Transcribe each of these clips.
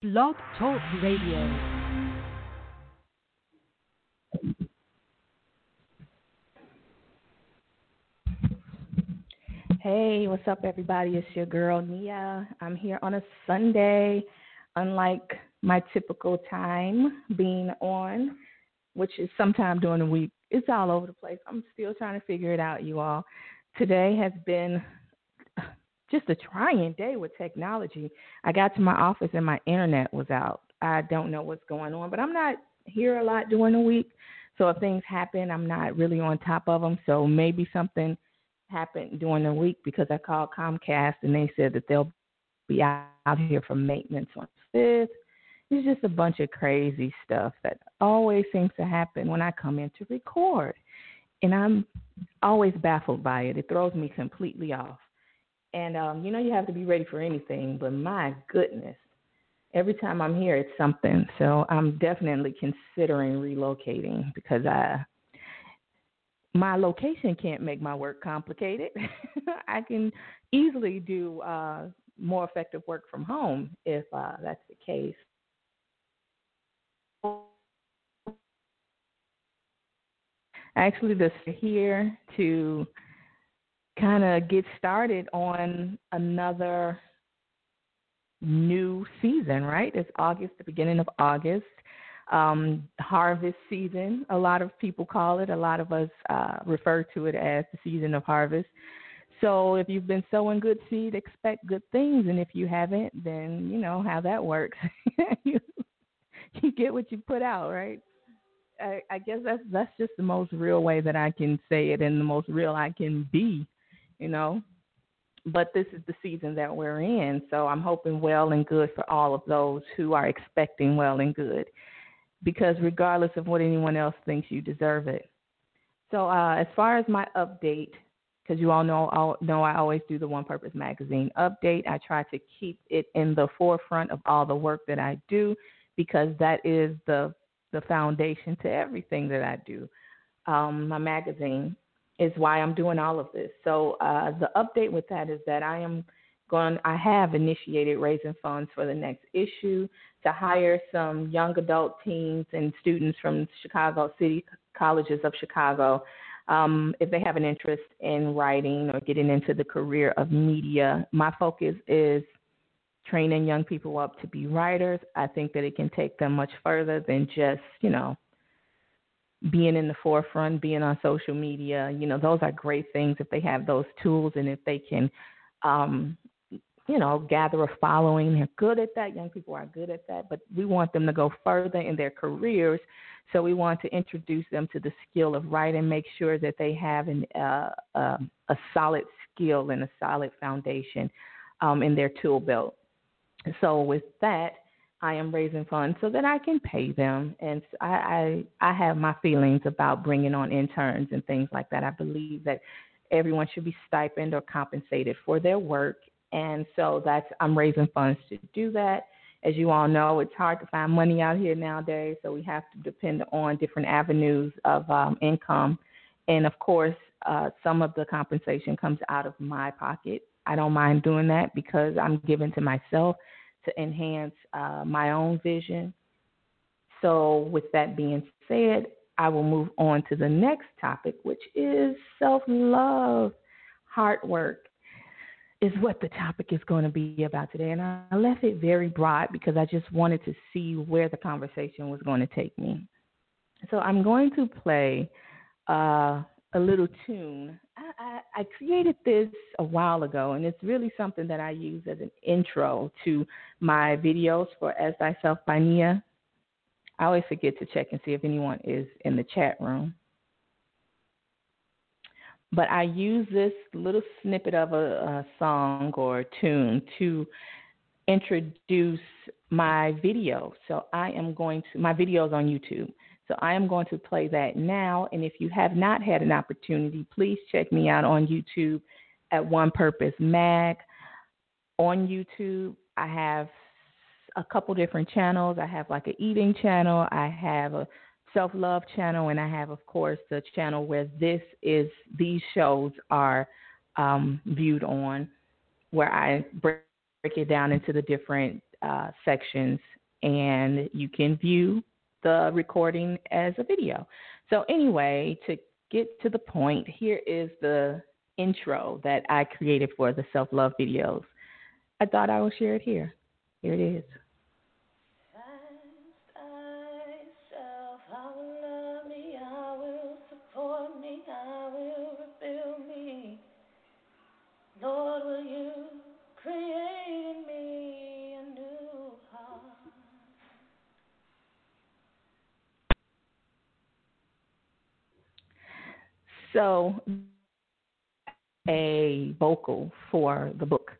Blog Talk Radio. Hey, what's up, everybody? It's your girl Nia. I'm here on a Sunday, unlike my typical time being on, which is sometime during the week. It's all over the place. I'm still trying to figure it out, you all. Today has been just a trying day with technology. I got to my office and my internet was out. I don't know what's going on, but I'm not here a lot during the week. So if things happen, I'm not really on top of them. So maybe something happened during the week because I called Comcast and they said that they'll be out here for maintenance on the 5th. It's just a bunch of crazy stuff that always seems to happen when I come in to record. And I'm always baffled by it. It throws me completely off. And um, you know, you have to be ready for anything, but my goodness, every time I'm here, it's something. So I'm definitely considering relocating because I my location can't make my work complicated. I can easily do uh, more effective work from home if uh, that's the case. Actually, this here to kind of get started on another new season, right? It's August, the beginning of August. Um, harvest season, a lot of people call it. A lot of us uh, refer to it as the season of harvest. So if you've been sowing good seed, expect good things, and if you haven't, then you know how that works. you, you get what you put out, right? I, I guess that's that's just the most real way that I can say it, and the most real I can be you know. But this is the season that we're in, so I'm hoping well and good for all of those who are expecting well and good, because regardless of what anyone else thinks, you deserve it. So uh, as far as my update, because you all know, know I always do the One Purpose Magazine update. I try to keep it in the forefront of all the work that I do, because that is the the foundation to everything that I do. Um, my magazine is why I'm doing all of this. So uh, the update with that is that I am going. I have initiated raising funds for the next issue to hire some young adult teens and students from Chicago City colleges of Chicago. Um, if they have an interest in writing or getting into the career of media, my focus is training young people up to be writers. I think that it can take them much further than just, you know, being in the forefront, being on social media, you know, those are great things if they have those tools and if they can, um, you know, gather a following. They're good at that. Young people are good at that, but we want them to go further in their careers. So we want to introduce them to the skill of writing, make sure that they have an, uh, uh, a solid skill and a solid foundation um, in their tool belt. So with that, I am raising funds so that I can pay them. And I, I, I have my feelings about bringing on interns and things like that. I believe that everyone should be stipend or compensated for their work. And so that's I'm raising funds to do that. As you all know, it's hard to find money out here nowadays, so we have to depend on different avenues of um, income. And of course, uh, some of the compensation comes out of my pocket. I don't mind doing that because I'm giving to myself to enhance uh, my own vision. So, with that being said, I will move on to the next topic, which is self love. Heart work is what the topic is going to be about today. And I left it very broad because I just wanted to see where the conversation was going to take me. So, I'm going to play uh, a little tune. I, I, I, created this a while ago, and it's really something that I use as an intro to my videos for As Thyself by Nia. I always forget to check and see if anyone is in the chat room. But I use this little snippet of a, a song or a tune to introduce my video. So I am going to, my videos on YouTube. So I am going to play that now. And if you have not had an opportunity, please check me out on YouTube at One Purpose Mag. On YouTube, I have a couple different channels. I have like an eating channel, I have a self love channel, and I have, of course, the channel where this is these shows are um, viewed on, where I break it down into the different uh, sections, and you can view the recording as a video. So, anyway, to get to the point, here is the intro that I created for the self love videos. I thought I would share it here. Here it is. So, a vocal for the book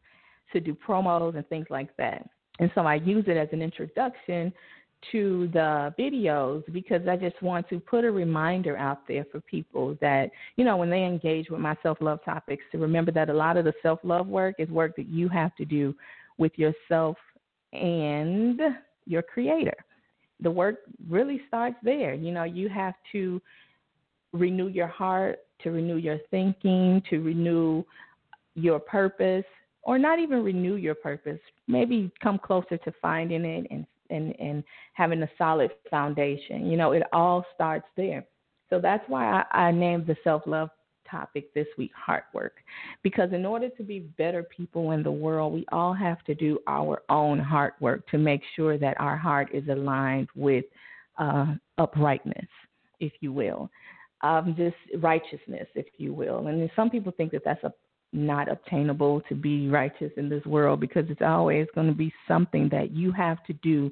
to do promos and things like that. And so I use it as an introduction to the videos because I just want to put a reminder out there for people that, you know, when they engage with my self love topics, to remember that a lot of the self love work is work that you have to do with yourself and your creator. The work really starts there. You know, you have to renew your heart, to renew your thinking, to renew your purpose, or not even renew your purpose. Maybe come closer to finding it and and and having a solid foundation. You know, it all starts there. So that's why I, I named the self love topic this week heart work because in order to be better people in the world we all have to do our own heart work to make sure that our heart is aligned with uh, uprightness if you will um, just righteousness if you will. And some people think that that's a not obtainable to be righteous in this world because it's always going to be something that you have to do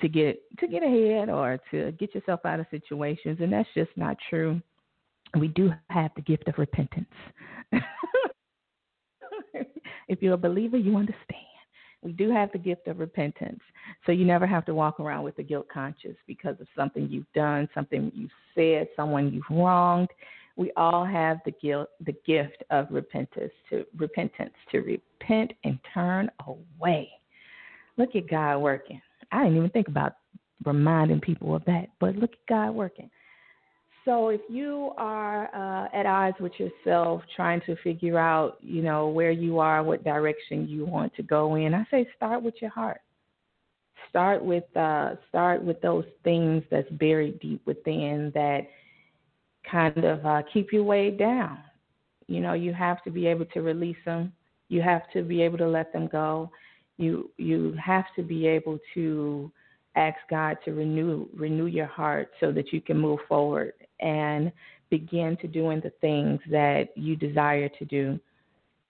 to get to get ahead or to get yourself out of situations and that's just not true. We do have the gift of repentance. If you're a believer you understand we do have the gift of repentance so you never have to walk around with a guilt conscience because of something you've done something you've said someone you've wronged we all have the guilt, the gift of repentance to repentance to repent and turn away. Look at God working. I didn't even think about reminding people of that, but look at God working. So if you are uh, at odds with yourself, trying to figure out, you know, where you are, what direction you want to go in, I say start with your heart. Start with uh, start with those things that's buried deep within that kind of uh, keep you weighed down. You know, you have to be able to release them. You have to be able to let them go. You you have to be able to ask God to renew renew your heart so that you can move forward and begin to doing the things that you desire to do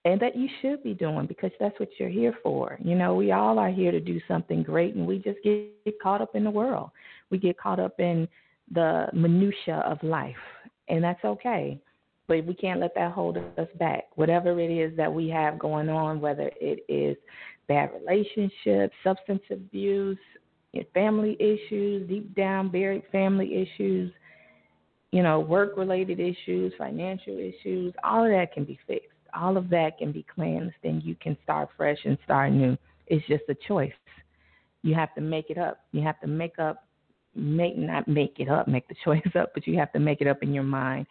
and that you should be doing because that's what you're here for. You know, we all are here to do something great and we just get caught up in the world. We get caught up in the minutia of life and that's okay. But we can't let that hold us back. Whatever it is that we have going on, whether it is bad relationships, substance abuse, family issues, deep down buried family issues, you know, work related issues, financial issues, all of that can be fixed. All of that can be cleansed and you can start fresh and start new. It's just a choice. You have to make it up. You have to make up make not make it up, make the choice up, but you have to make it up in your mind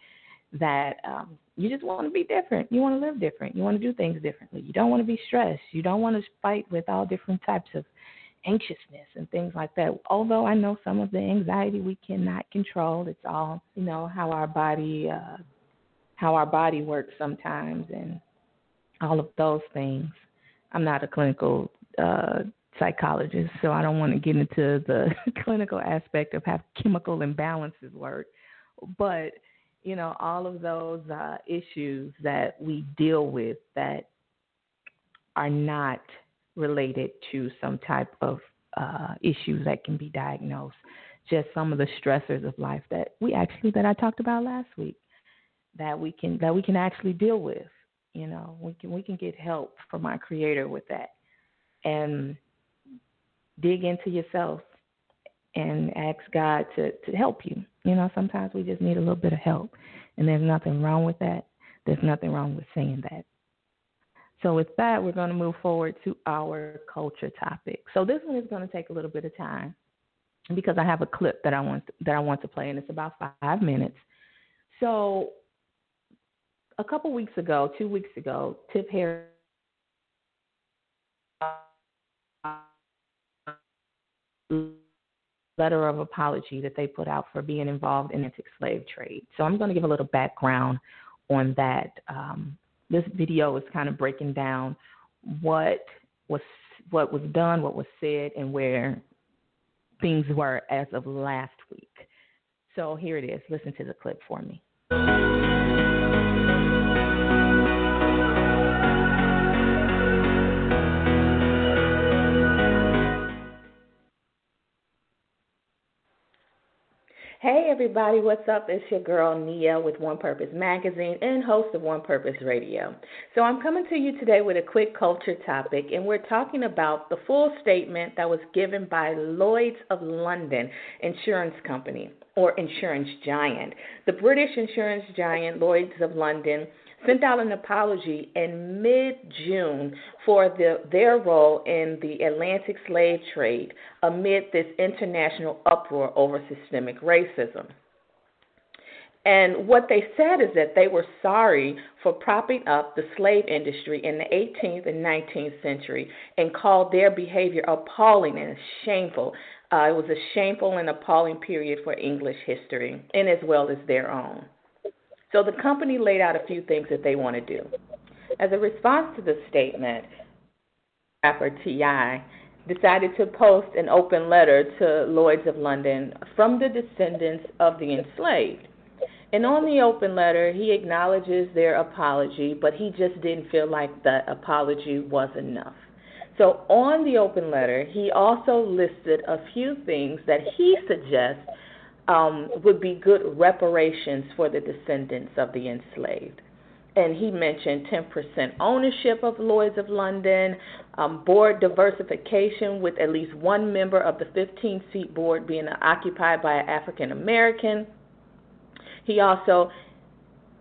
that um, you just want to be different. You want to live different. You want to do things differently. You don't want to be stressed. You don't want to fight with all different types of anxiousness and things like that. Although I know some of the anxiety we cannot control. It's all you know how our body uh, how our body works sometimes and all of those things. I'm not a clinical uh, psychologist, so I don't want to get into the clinical aspect of how chemical imbalances work. But, you know, all of those uh, issues that we deal with that are not related to some type of uh, issues that can be diagnosed, just some of the stressors of life that we actually that I talked about last week that we can that we can actually deal with. You know, we can we can get help from our creator with that. And dig into yourself and ask God to, to help you. You know, sometimes we just need a little bit of help, and there's nothing wrong with that. There's nothing wrong with saying that. So, with that, we're going to move forward to our culture topic. So, this one is going to take a little bit of time because I have a clip that I want that I want to play, and it's about five minutes. So, a couple weeks ago, two weeks ago, Tip Harris letter of apology that they put out for being involved in the slave trade. So I'm going to give a little background on that. Um, this video is kind of breaking down what was what was done, what was said, and where things were as of last week. So here it is. Listen to the clip for me. Everybody, what's up? It's your girl Nia with One Purpose Magazine and host of One Purpose Radio. So I'm coming to you today with a quick culture topic, and we're talking about the full statement that was given by Lloyd's of London Insurance Company or insurance giant. The British insurance giant Lloyd's of London sent out an apology in mid June for the, their role in the Atlantic slave trade amid this international uproar over systemic racism. And what they said is that they were sorry for propping up the slave industry in the 18th and 19th century and called their behavior appalling and shameful. Uh, it was a shameful and appalling period for English history, and as well as their own. So the company laid out a few things that they want to do. As a response to the statement, rapper T.I. decided to post an open letter to Lloyds of London from the descendants of the enslaved. And on the open letter, he acknowledges their apology, but he just didn't feel like the apology was enough. So on the open letter, he also listed a few things that he suggests um, would be good reparations for the descendants of the enslaved. And he mentioned 10% ownership of Lloyds of London, um, board diversification with at least one member of the 15 seat board being occupied by an African American. He also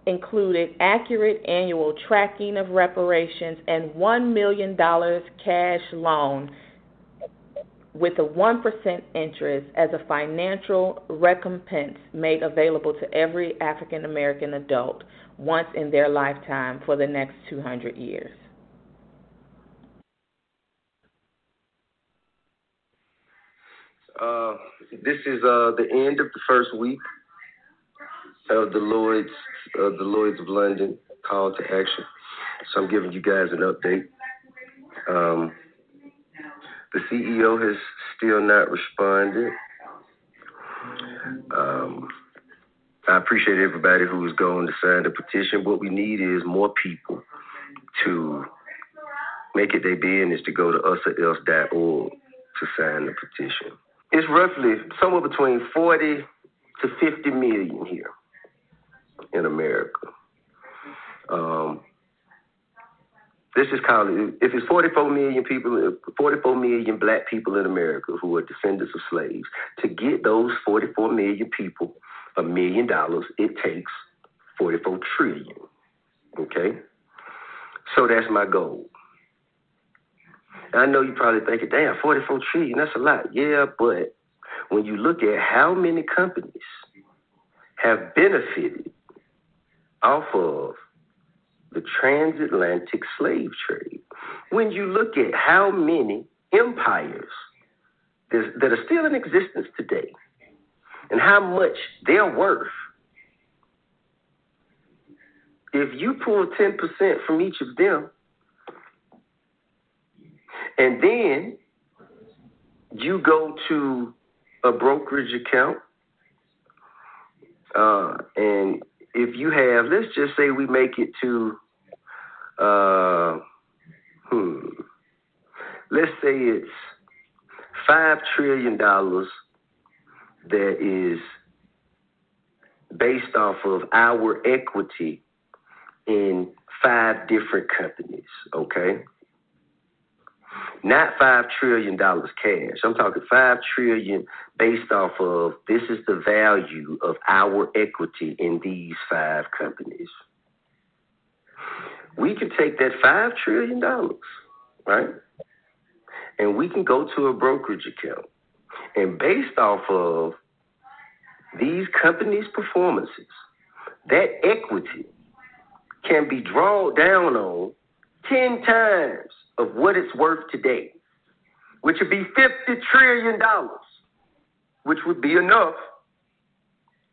included accurate annual tracking of reparations and $1 million cash loan with a 1% interest as a financial recompense made available to every African American adult once in their lifetime for the next 200 years. Uh, this is uh, the end of the first week of the Lloyd's of the Lloyd's of London call to action. So I'm giving you guys an update. Um, the CEO has still not responded. Um, I appreciate everybody who is going to sign the petition. What we need is more people to make it their business to go to usorelse.org to sign the petition. It's roughly somewhere between 40 to 50 million here in America. Um, this is called if it's 44 million people, 44 million black people in America who are descendants of slaves. To get those 44 million people a million dollars, it takes 44 trillion. Okay, so that's my goal. I know you're probably thinking, damn, 44 trillion, that's a lot. Yeah, but when you look at how many companies have benefited off of the transatlantic slave trade. When you look at how many empires that are still in existence today and how much they're worth, if you pull 10% from each of them, and then you go to a brokerage account, uh, and if you have, let's just say we make it to uh, hmm, let's say it's five trillion dollars that is based off of our equity in five different companies, okay? Not five trillion dollars cash. I'm talking five trillion based off of this is the value of our equity in these five companies we can take that $5 trillion, right? And we can go to a brokerage account. And based off of these companies' performances, that equity can be drawn down on 10 times of what it's worth today. which would be $50 trillion, which would be enough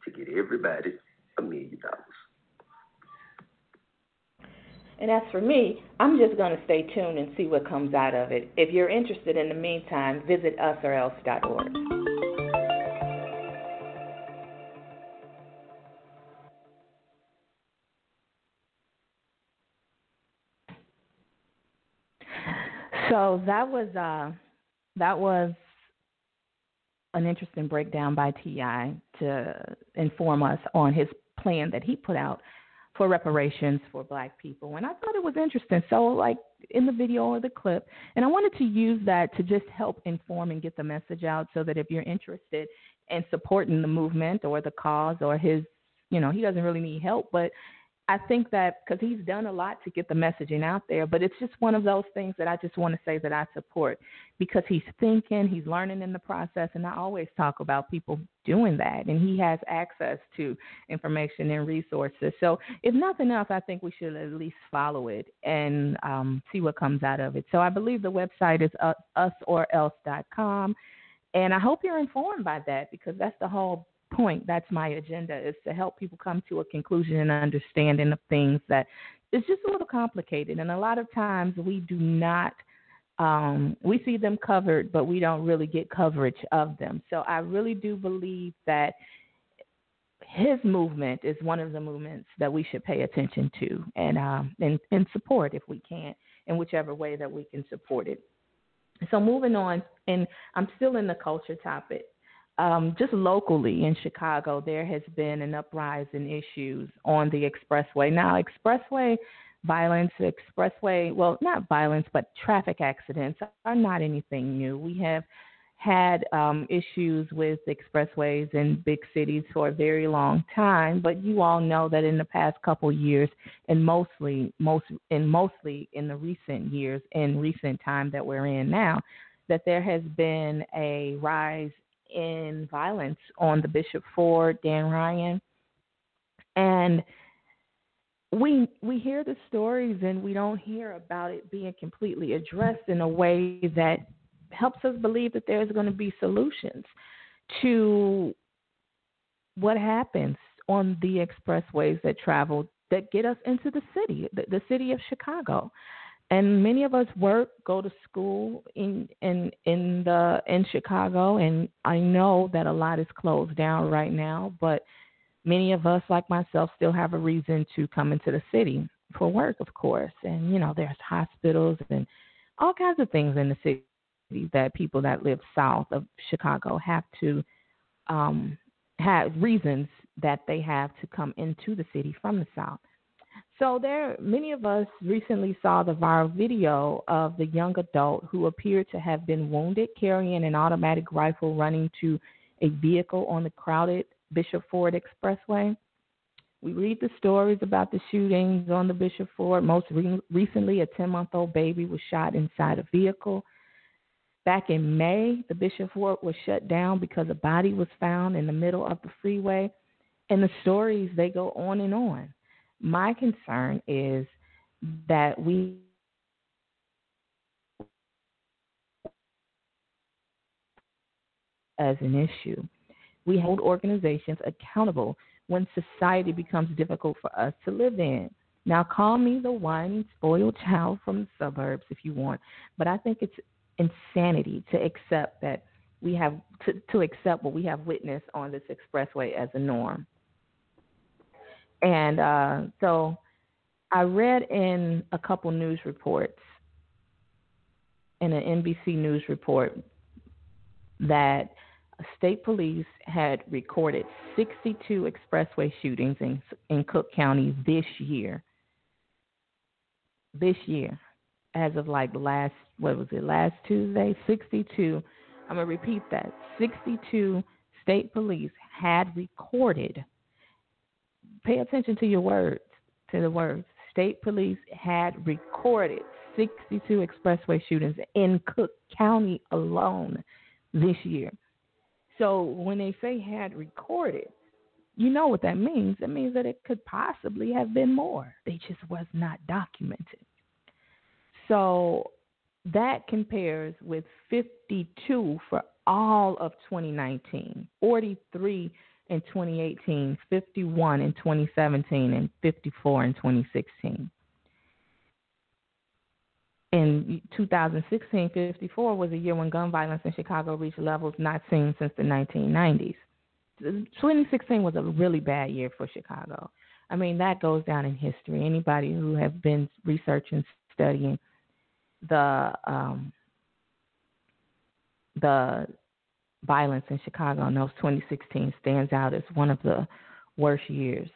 to get everybody a million dollars. And as for me, I'm just going to stay tuned and see what comes out of it. If you're interested in the meantime, visit usorelse.org. So that was uh, that was an interesting breakdown by T.I. to inform us on his plan that he put out for reparations for black people. And I thought it was interesting. So, like in the video or the clip, and I wanted to use that to just help inform and get the message out so that if you're interested in supporting the movement or the cause or his, you know, he doesn't really need help, but I think that because he's done a lot to get the messaging out there, but it's just one of those things that I just want to say that I support because he's thinking, he's learning in the process, and I always talk about people doing that, and he has access to information and resources. So, if nothing else, I think we should at least follow it and um, see what comes out of it. So, I believe the website is usorelse.com, and I hope you're informed by that because that's the whole point. That's my agenda is to help people come to a conclusion and understanding of things that is just a little complicated. And a lot of times we do not um, we see them covered, but we don't really get coverage of them. So I really do believe that his movement is one of the movements that we should pay attention to and um, and, and support if we can in whichever way that we can support it. So moving on, and I'm still in the culture topic um, just locally in Chicago, there has been an uprising issues on the expressway. Now, expressway violence, expressway, well, not violence, but traffic accidents are not anything new. We have had um, issues with expressways in big cities for a very long time, but you all know that in the past couple years, and mostly, most, and mostly in the recent years, in recent time that we're in now, that there has been a rise in violence on the Bishop Ford, Dan Ryan. And we we hear the stories and we don't hear about it being completely addressed in a way that helps us believe that there's going to be solutions to what happens on the expressways that travel that get us into the city, the, the city of Chicago and many of us work, go to school in in in the in Chicago, and I know that a lot is closed down right now, but many of us, like myself, still have a reason to come into the city for work, of course. And you know, there's hospitals and all kinds of things in the city that people that live south of Chicago have to um, have reasons that they have to come into the city from the south. So there, many of us recently saw the viral video of the young adult who appeared to have been wounded carrying an automatic rifle running to a vehicle on the crowded Bishop Ford Expressway. We read the stories about the shootings on the Bishop Ford. Most re- recently, a 10 month old baby was shot inside a vehicle. Back in May, the Bishop Ford was shut down because a body was found in the middle of the freeway. And the stories, they go on and on. My concern is that we as an issue. We hold organizations accountable when society becomes difficult for us to live in. Now, call me the one spoiled child from the suburbs if you want, but I think it's insanity to accept that we have to, to accept what we have witnessed on this expressway as a norm. And uh, so I read in a couple news reports, in an NBC News report, that state police had recorded 62 expressway shootings in, in Cook County this year. This year, as of like last, what was it, last Tuesday? 62. I'm going to repeat that. 62 state police had recorded pay attention to your words, to the words. State police had recorded 62 expressway shootings in Cook County alone this year. So when they say had recorded, you know what that means. It means that it could possibly have been more. They just was not documented. So That compares with 52 for all of 2019, 43 in 2018, 51 in 2017, and 54 in 2016. In 2016, 54 was a year when gun violence in Chicago reached levels not seen since the 1990s. 2016 was a really bad year for Chicago. I mean, that goes down in history. Anybody who has been researching, studying the um, the violence in Chicago knows 2016 stands out as one of the worst years.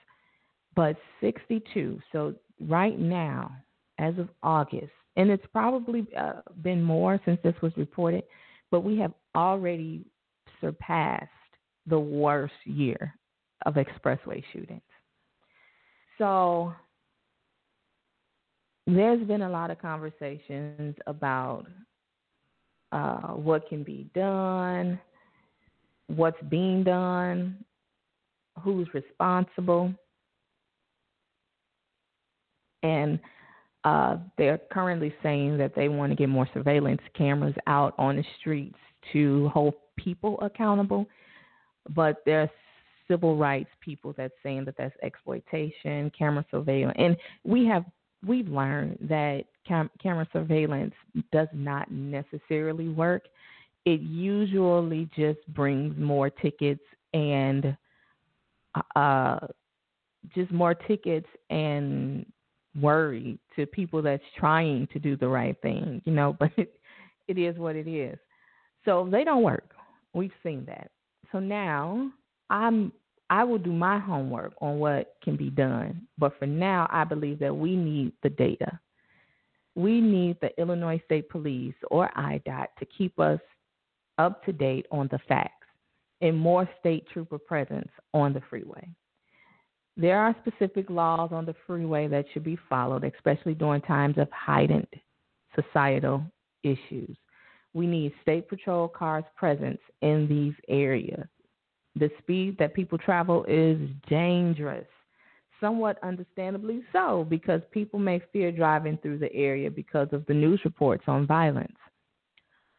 But 62, so right now, as of August, and it's probably uh, been more since this was reported, but we have already surpassed the worst year of expressway shootings. So there's been a lot of conversations about uh, what can be done, what's being done, who's responsible. And uh, they're currently saying that they want to get more surveillance cameras out on the streets to hold people accountable. But there's civil rights people that's saying that that's exploitation, camera surveillance, and we have we've learned that cam- camera surveillance does not necessarily work. It usually just brings more tickets and uh, just more tickets and worry to people that's trying to do the right thing, you know, but it, it is what it is. So they don't work. We've seen that. So now I'm I will do my homework on what can be done. But for now, I believe that we need the data. We need the Illinois State Police or IDOT to keep us up to date on the facts and more state trooper presence on the freeway. There are specific laws on the freeway that should be followed, especially during times of heightened societal issues. We need state patrol cars' presence in these areas. The speed that people travel is dangerous, somewhat understandably so, because people may fear driving through the area because of the news reports on violence.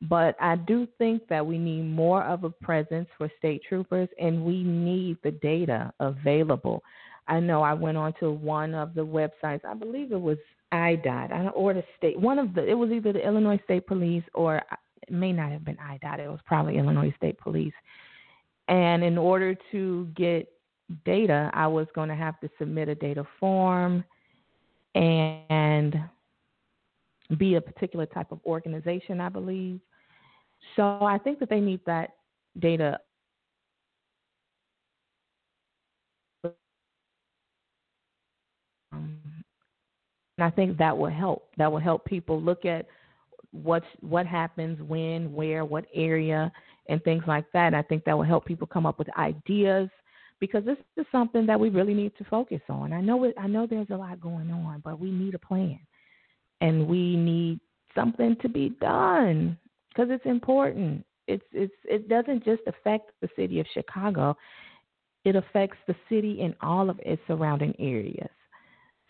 But I do think that we need more of a presence for state troopers, and we need the data available. I know I went on to one of the websites, I believe it was IDOT, or the state, one of the, it was either the Illinois State Police or it may not have been IDOT, it was probably Illinois State Police. And in order to get data, I was going to have to submit a data form and be a particular type of organization, I believe. So I think that they need that data. Um, and I think that will help. That will help people look at what's what happens when, where, what area, and things like that. And I think that will help people come up with ideas because this is something that we really need to focus on. I know it, I know there's a lot going on, but we need a plan, and we need something to be done because it's important. It's it's it doesn't just affect the city of Chicago; it affects the city and all of its surrounding areas.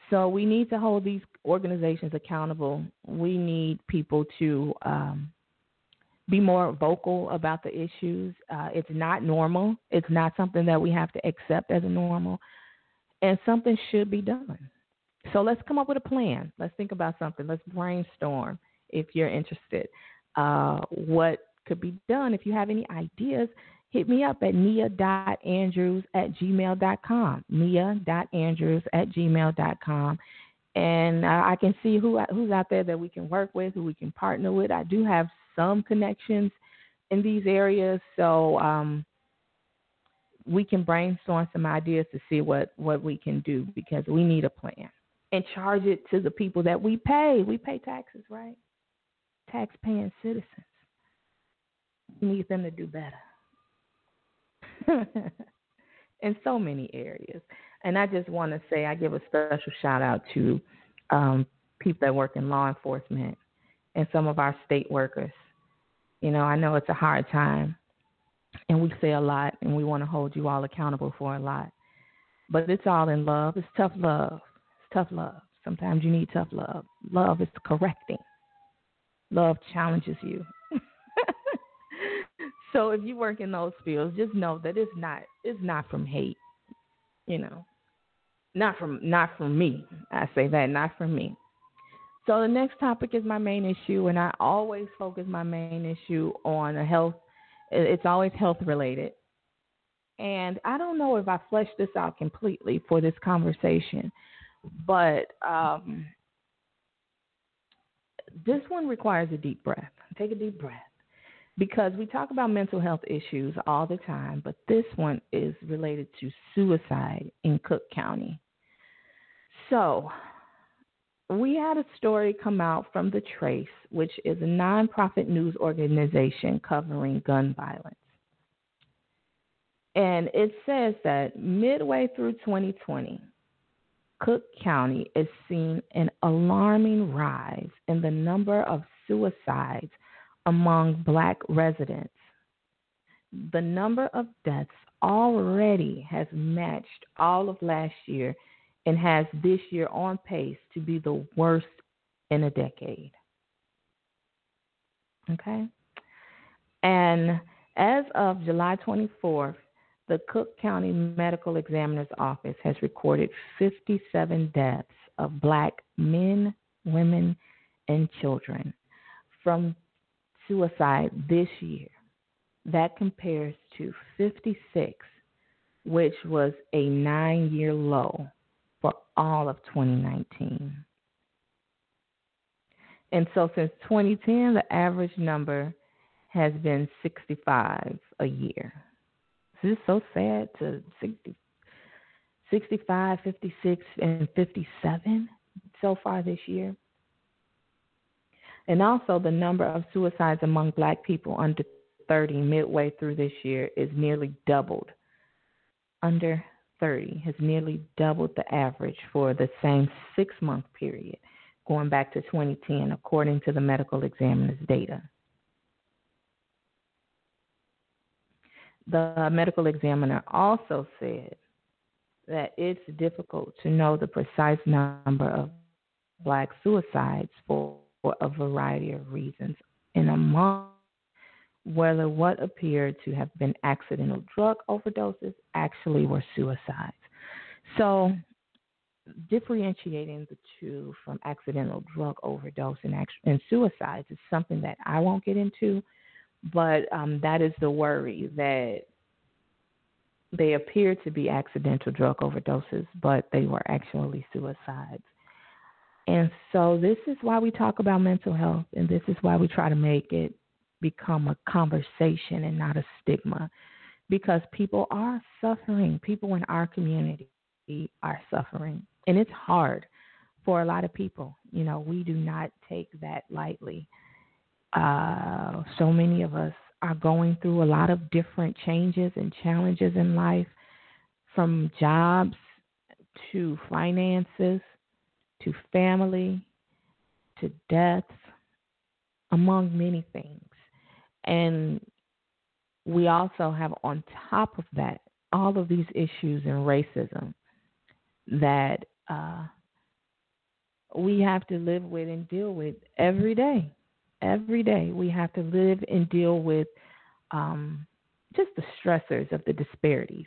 So we need to hold these organizations accountable. We need people to um, be more vocal about the issues. Uh, it's not normal. It's not something that we have to accept as a normal, and something should be done. So let's come up with a plan. Let's think about something. Let's brainstorm if you're interested. Uh, what could be done? If you have any ideas, hit me up at nia.andrews at gmail.com. nia.andrews at gmail.com. And uh, I can see who who's out there that we can work with, who we can partner with. I do have some connections in these areas, so um, we can brainstorm some ideas to see what what we can do because we need a plan and charge it to the people that we pay. We pay taxes, right? Tax-paying citizens. We need them to do better. in so many areas. And I just want to say I give a special shout out to um, people that work in law enforcement and some of our state workers. You know, I know it's a hard time and we say a lot and we want to hold you all accountable for a lot. But it's all in love. It's tough love. Tough love. Sometimes you need tough love. Love is correcting. love challenges you. so if you work in those fields, just know that it's not it's not from hate. You know, not from not from me. I say that not from me. So the next topic is my main issue, and I always focus my main issue on a health. It's always health related, and I don't know if I fleshed this out completely for this conversation, but um, this one requires a deep breath. Take a deep breath because we talk about mental health issues all the time, but this one is related to suicide in Cook County. So, we had a story come out from The Trace, which is a nonprofit news organization covering gun violence. And it says that midway through 2020, Cook County is seeing an alarming rise in the number of suicides among black residents. The number of deaths already has matched all of last year and has this year on pace to be the worst in a decade. Okay? And as of July 24th, the Cook County Medical Examiner's Office has recorded 57 deaths of black men, women, and children from suicide this year. That compares to 56, which was a nine year low for all of 2019. And so since 2010, the average number has been 65 a year. Is so sad to 60, 65, 56, and 57 so far this year. And also, the number of suicides among black people under 30 midway through this year is nearly doubled. Under 30 has nearly doubled the average for the same six month period, going back to 2010, according to the medical examiner's data. The medical examiner also said that it's difficult to know the precise number of black suicides for for a variety of reasons. And among whether what appeared to have been accidental drug overdoses actually were suicides. So, differentiating the two from accidental drug overdose and, and suicides is something that I won't get into, but um, that is the worry that they appear to be accidental drug overdoses, but they were actually suicides. And so this is why we talk about mental health, and this is why we try to make it become a conversation and not a stigma, because people are suffering. People in our community are suffering, and it's hard for a lot of people. You know, we do not take that lightly. Uh, so many of us are going through a lot of different changes and challenges in life, from jobs to finances to family, to death, among many things. And we also have, on top of that, all of these issues and racism that uh, we have to live with and deal with every day. Every day, we have to live and deal with um, just the stressors of the disparities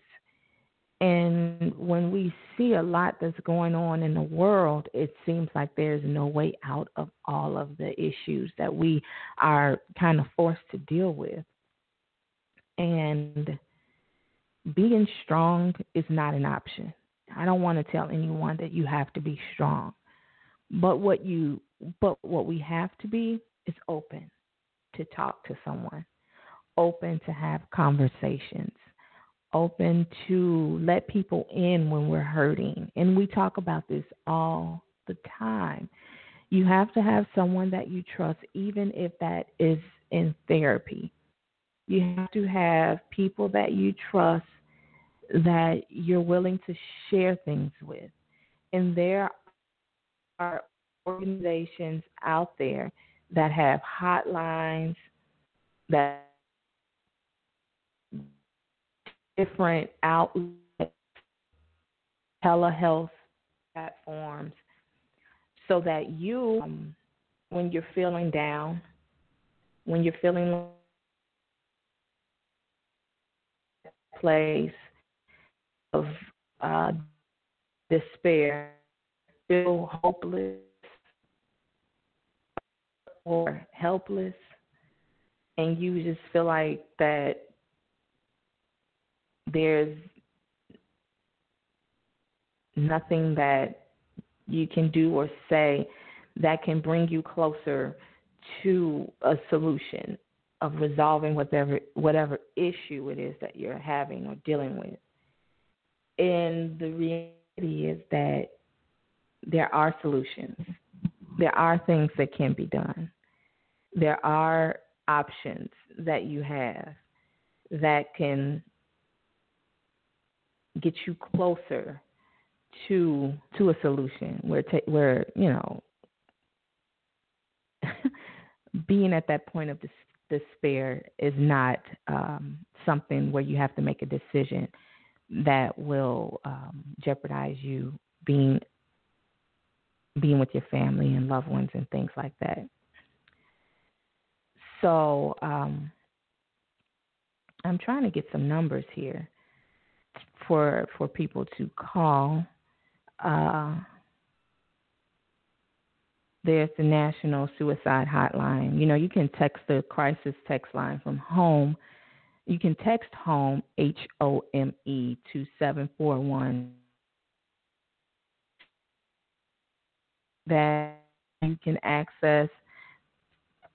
and when we see a lot that's going on in the world, it seems like there's no way out of all of the issues that we are kind of forced to deal with. And being strong is not an option. I don't want to tell anyone that you have to be strong. But what you but what we have to be is open to talk to someone, open to have conversations open to let people in when we're hurting. And we talk about this all the time. You have to have someone that you trust, even if that is in therapy. You have to have people that you trust that you're willing to share things with. And there are organizations out there that have hotlines that different outlets, telehealth platforms, so that you, um, when you're feeling down, when you're feeling place of uh, despair, feel hopeless or helpless, and you just feel like that there's nothing that you can do or say that can bring you closer to a solution of resolving whatever whatever issue it is that you're having or dealing with. And the reality is that there are solutions. There are things that can be done. There are options that you have that can get you closer to to a solution where ta- where you know being at that point of des- despair is not um, something where you have to make a decision that will um, jeopardize you being being with your family and loved ones and things like that. So um, I'm trying to get some numbers here for for people to call. Uh, there's the National Suicide Hotline. You know, you can text the crisis text line from home. You can text home H O M E to seven four one. That you can access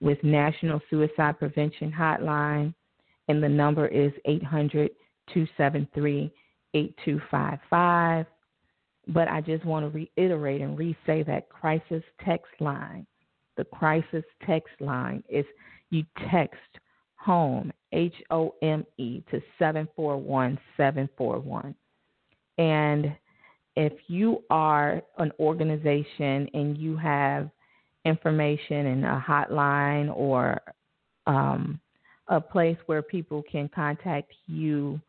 with National Suicide Prevention Hotline, and the number is 800 273 8255. But I just want to reiterate and re say that crisis text line. The crisis text line is you text home, H O M E, to 741 741. And if you are an organization and you have information and a hotline or um, a place where people can contact you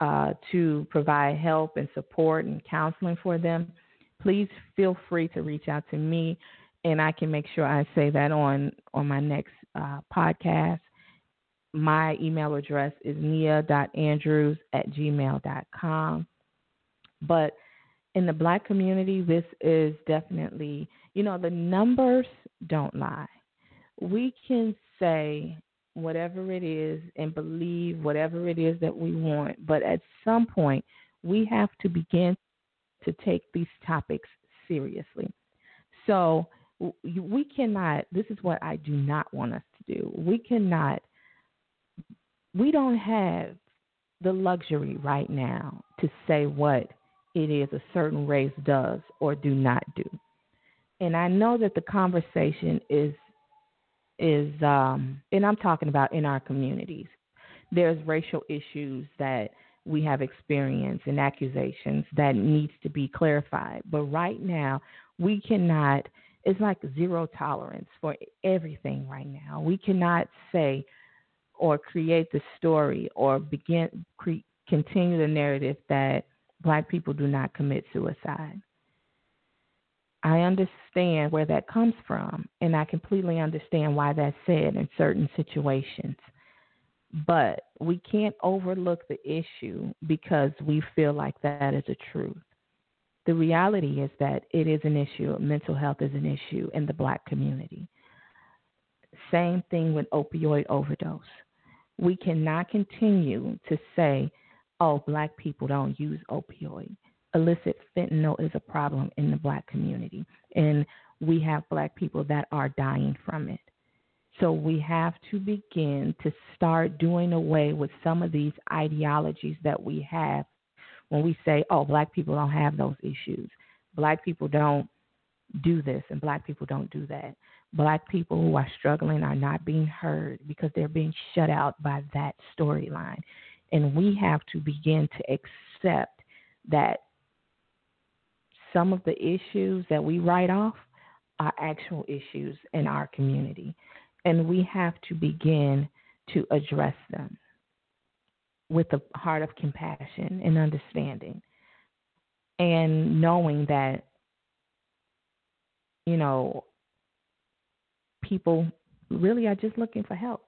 uh, to provide help and support and counseling for them, please feel free to reach out to me, and I can make sure I say that on on my next uh, podcast. My email address is nia.andrews at gmail.com. But in the black community, this is definitely, you know, the numbers don't lie. We can say whatever it is and believe whatever it is that we want. But at some point, we have to begin to take these topics seriously. So we cannot, this is what I do not want us to do. We cannot, we don't have the luxury right now to say what it is a certain race does or do not do. And I know that the conversation is is, um, and I'm talking about in our communities, there's racial issues that we have experienced and accusations that needs to be clarified. But right now, we cannot. It's like zero tolerance for everything right now. We cannot say or create the story or begin cre- continue the narrative that black people do not commit suicide. I understand where that comes from, and I completely understand why that's said in certain situations. But we can't overlook the issue because we feel like that is a truth. The reality is that it is an issue, mental health is an issue in the black community. Same thing with opioid overdose. We cannot continue to say, oh, black people don't use opioids illicit fentanyl is a problem in the black community, and we have black people that are dying from it. So we have to begin to start doing away with some of these ideologies that we have when we say, oh, black people don't have those issues. Black people don't do this and black people don't do that. Black people who are struggling are not being heard because they're being shut out by that storyline. And we have to begin to accept that some of the issues that we write off are actual issues in our community. And we have to begin to address them with a heart of compassion and understanding. And knowing that, you know, people really are just looking for help.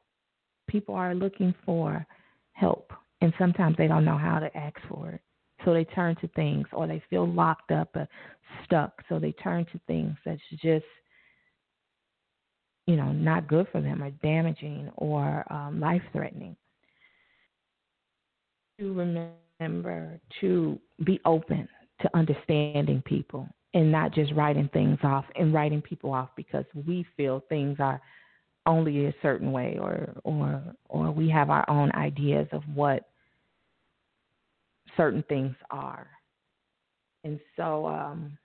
People are looking for help, and sometimes they don't know how to ask for it. So they turn to things, or they feel locked up or stuck. So they turn to things that's just, you know, not good for them, or damaging, or um, life threatening. To remember to be open to understanding people and not just writing things off and writing people off because we feel things are only a certain way or or or we have our own ideas of what certain things are. And so um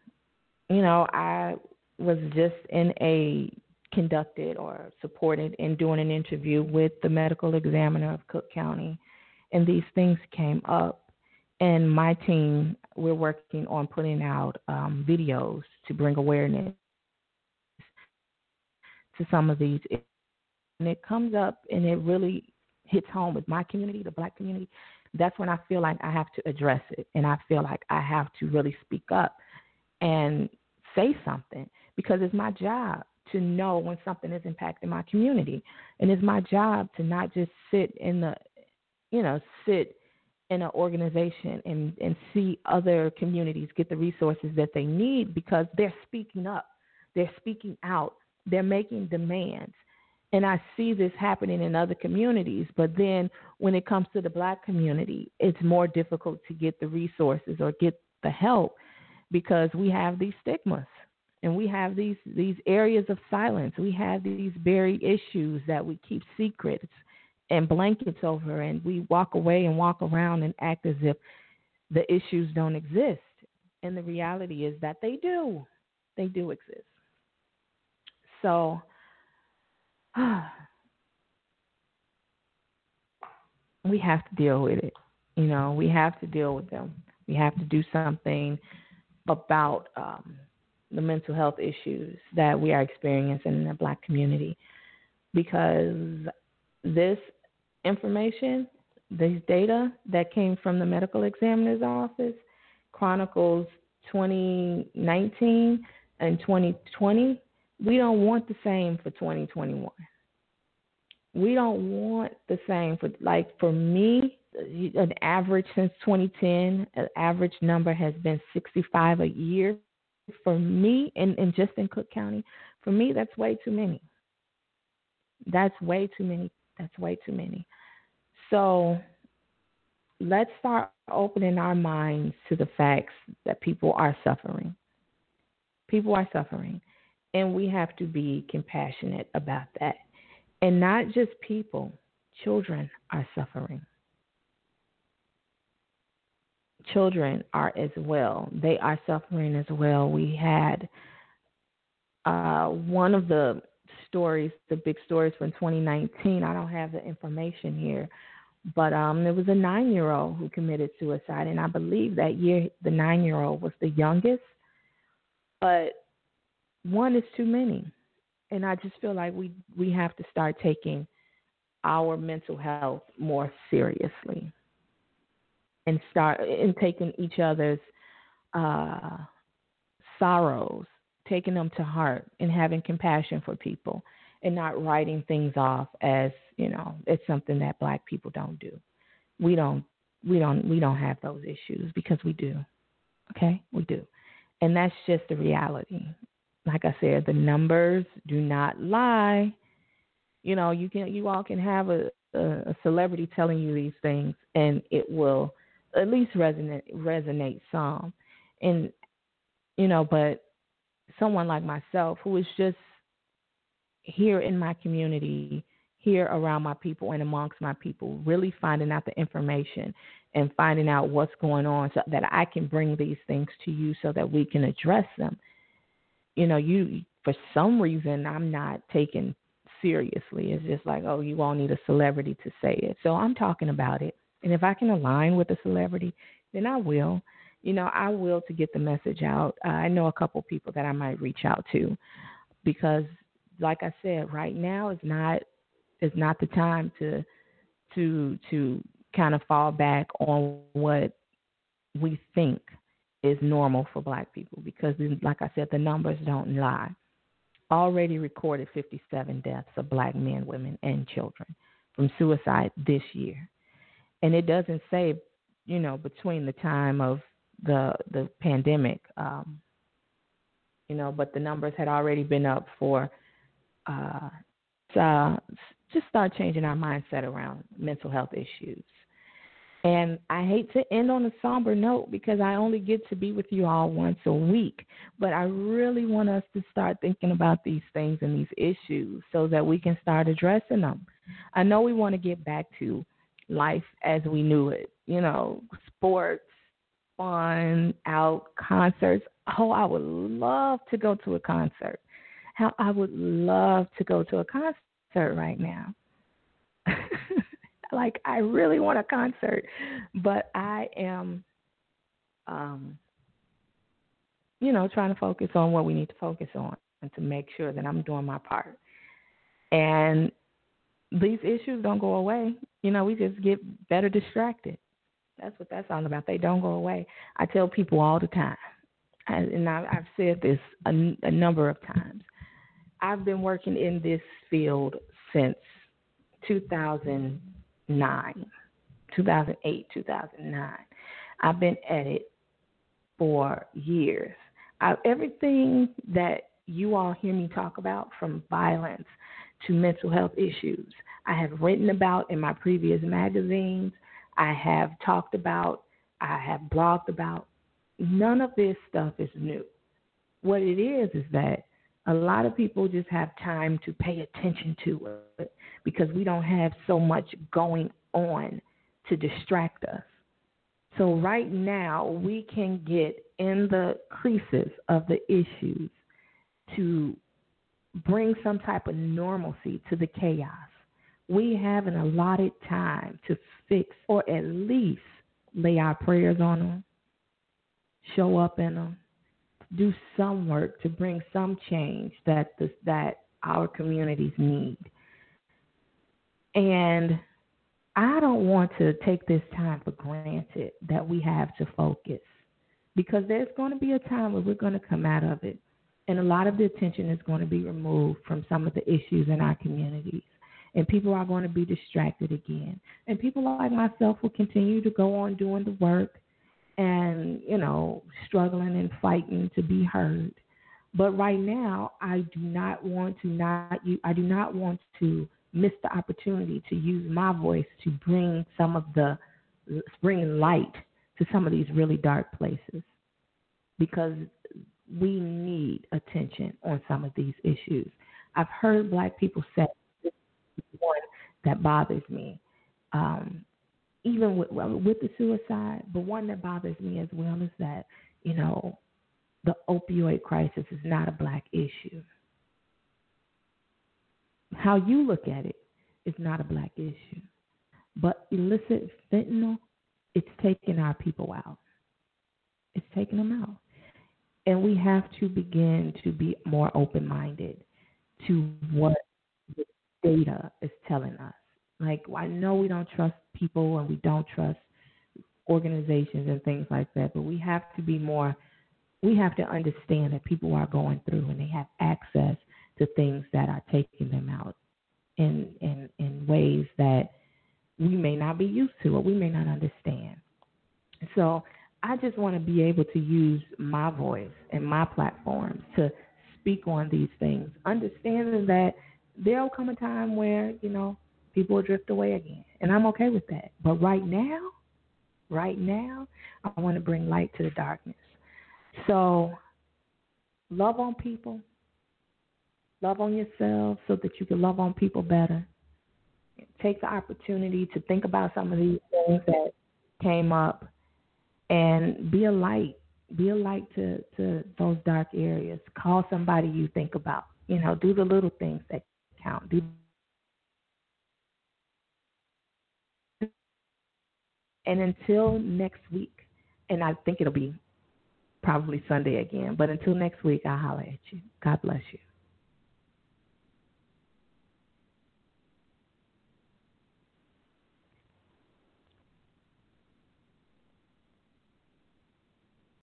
you know, I was just in a conducted or supported in doing an interview with the medical examiner of Cook County and these things came up and my team we're working on putting out um, videos to bring awareness to some of these and it comes up and it really hits home with my community the black community that's when i feel like i have to address it and i feel like i have to really speak up and say something because it's my job to know when something is impacting my community and it's my job to not just sit in the you know sit in an organization and, and see other communities get the resources that they need because they're speaking up, they're speaking out, they're making demands. And I see this happening in other communities, but then when it comes to the black community, it's more difficult to get the resources or get the help because we have these stigmas and we have these these areas of silence. We have these buried issues that we keep secrets and blankets over and we walk away and walk around and act as if the issues don't exist. And the reality is that they do. They do exist. So we have to deal with it. You know, we have to deal with them. We have to do something about um, the mental health issues that we are experiencing in the black community because this information, this data that came from the medical examiner's office, chronicles 2019 and 2020. We don't want the same for 2021. We don't want the same for, like, for me, uh, an average since 2010, an average number has been 65 a year. For me, and, and just in Cook County, for me, that's way too many. That's way too many. That's way too many. So let's start opening our minds to the facts that people are suffering. People are suffering, and we have to be compassionate about that. And not just people, children are suffering. Children are as well. They are suffering as well. We had uh, one of the stories, the big stories from 2019. I don't have the information here, but um, there was a nine year old who committed suicide, and I believe that year the nine year old was the youngest. But one is too many, and I just feel like we we have to start taking our mental health more seriously, and start and taking each other's uh, sorrows, taking them to heart, and having compassion for people and not writing things off as you know it's something that black people don't do. We don't we don't we don't have those issues because we do. Okay? We do. And that's just the reality like i said the numbers do not lie you know you can you all can have a a, celebrity telling you these things and it will at least resonate resonate some and you know but someone like myself who is just here in my community, here around my people and amongst my people, really finding out the information and finding out what's going on so that I can bring these things to you so that we can address them. You know, you for some reason I'm not taken seriously. It's just like, oh, you all need a celebrity to say it. So I'm talking about it. And if I can align with a celebrity, then I will. You know, I will to get the message out. Uh, I know a couple people that I might reach out to because like I said, right now is not is not the time to to to kind of fall back on what we think is normal for black people because like I said the numbers don't lie. already recorded 57 deaths of black men, women, and children from suicide this year. And it doesn't say, you know, between the time of the the pandemic, um, you know, but the numbers had already been up for uh, uh, just start changing our mindset around mental health issues. And I hate to end on a somber note because I only get to be with you all once a week. But I really want us to start thinking about these things and these issues so that we can start addressing them. I know we want to get back to life as we knew it, you know, sports, fun, out, concerts. Oh, I would love to go to a concert. How I would love to go to a concert right now. like I really want a concert, but I am um you know, trying to focus on what we need to focus on and to make sure that I'm doing my part. And these issues don't go away. You know, we just get better distracted. That's what that's all about. They don't go away. I tell people all the time, and I've said this a, a number of times. I've been working in this field since 2000 2009, 2008, 2009. I've been at it for years. I, everything that you all hear me talk about, from violence to mental health issues, I have written about in my previous magazines. I have talked about, I have blogged about. None of this stuff is new. What it is is that a lot of people just have time to pay attention to it because we don't have so much going on to distract us. So, right now, we can get in the creases of the issues to bring some type of normalcy to the chaos. We have an allotted time to fix or at least lay our prayers on them, show up in them, do some work to bring some change that that our communities need. And I don't want to take this time for granted that we have to focus because there's going to be a time where we're going to come out of it and a lot of the attention is going to be removed from some of the issues in our communities and people are going to be distracted again and people like myself will continue to go on doing the work and you know struggling and fighting to be heard. But right now i do not want to not i do not want to miss the opportunity to use my voice to bring some of the bring light to some of these really dark places. Because we need attention on some of these issues. I've heard black people say one that bothers me. Um, even with with the suicide, but one that bothers me as well is that you know the opioid crisis is not a black issue. How you look at it is not a black issue, but illicit fentanyl, it's taking our people out. It's taking them out, and we have to begin to be more open-minded to what the data is telling us. Like I know we don't trust people and we don't trust organizations and things like that, but we have to be more we have to understand that people are going through and they have access to things that are taking them out in in in ways that we may not be used to or we may not understand. So I just want to be able to use my voice and my platforms to speak on these things, understanding that there'll come a time where, you know, people will drift away again. And I'm okay with that. But right now, right now, I want to bring light to the darkness. So love on people, love on yourself so that you can love on people better. Take the opportunity to think about some of these things that came up and be a light. Be a light to, to those dark areas. Call somebody you think about. You know, do the little things that count. Do And until next week, and I think it'll be probably Sunday again, but until next week, I'll holler at you. God bless you.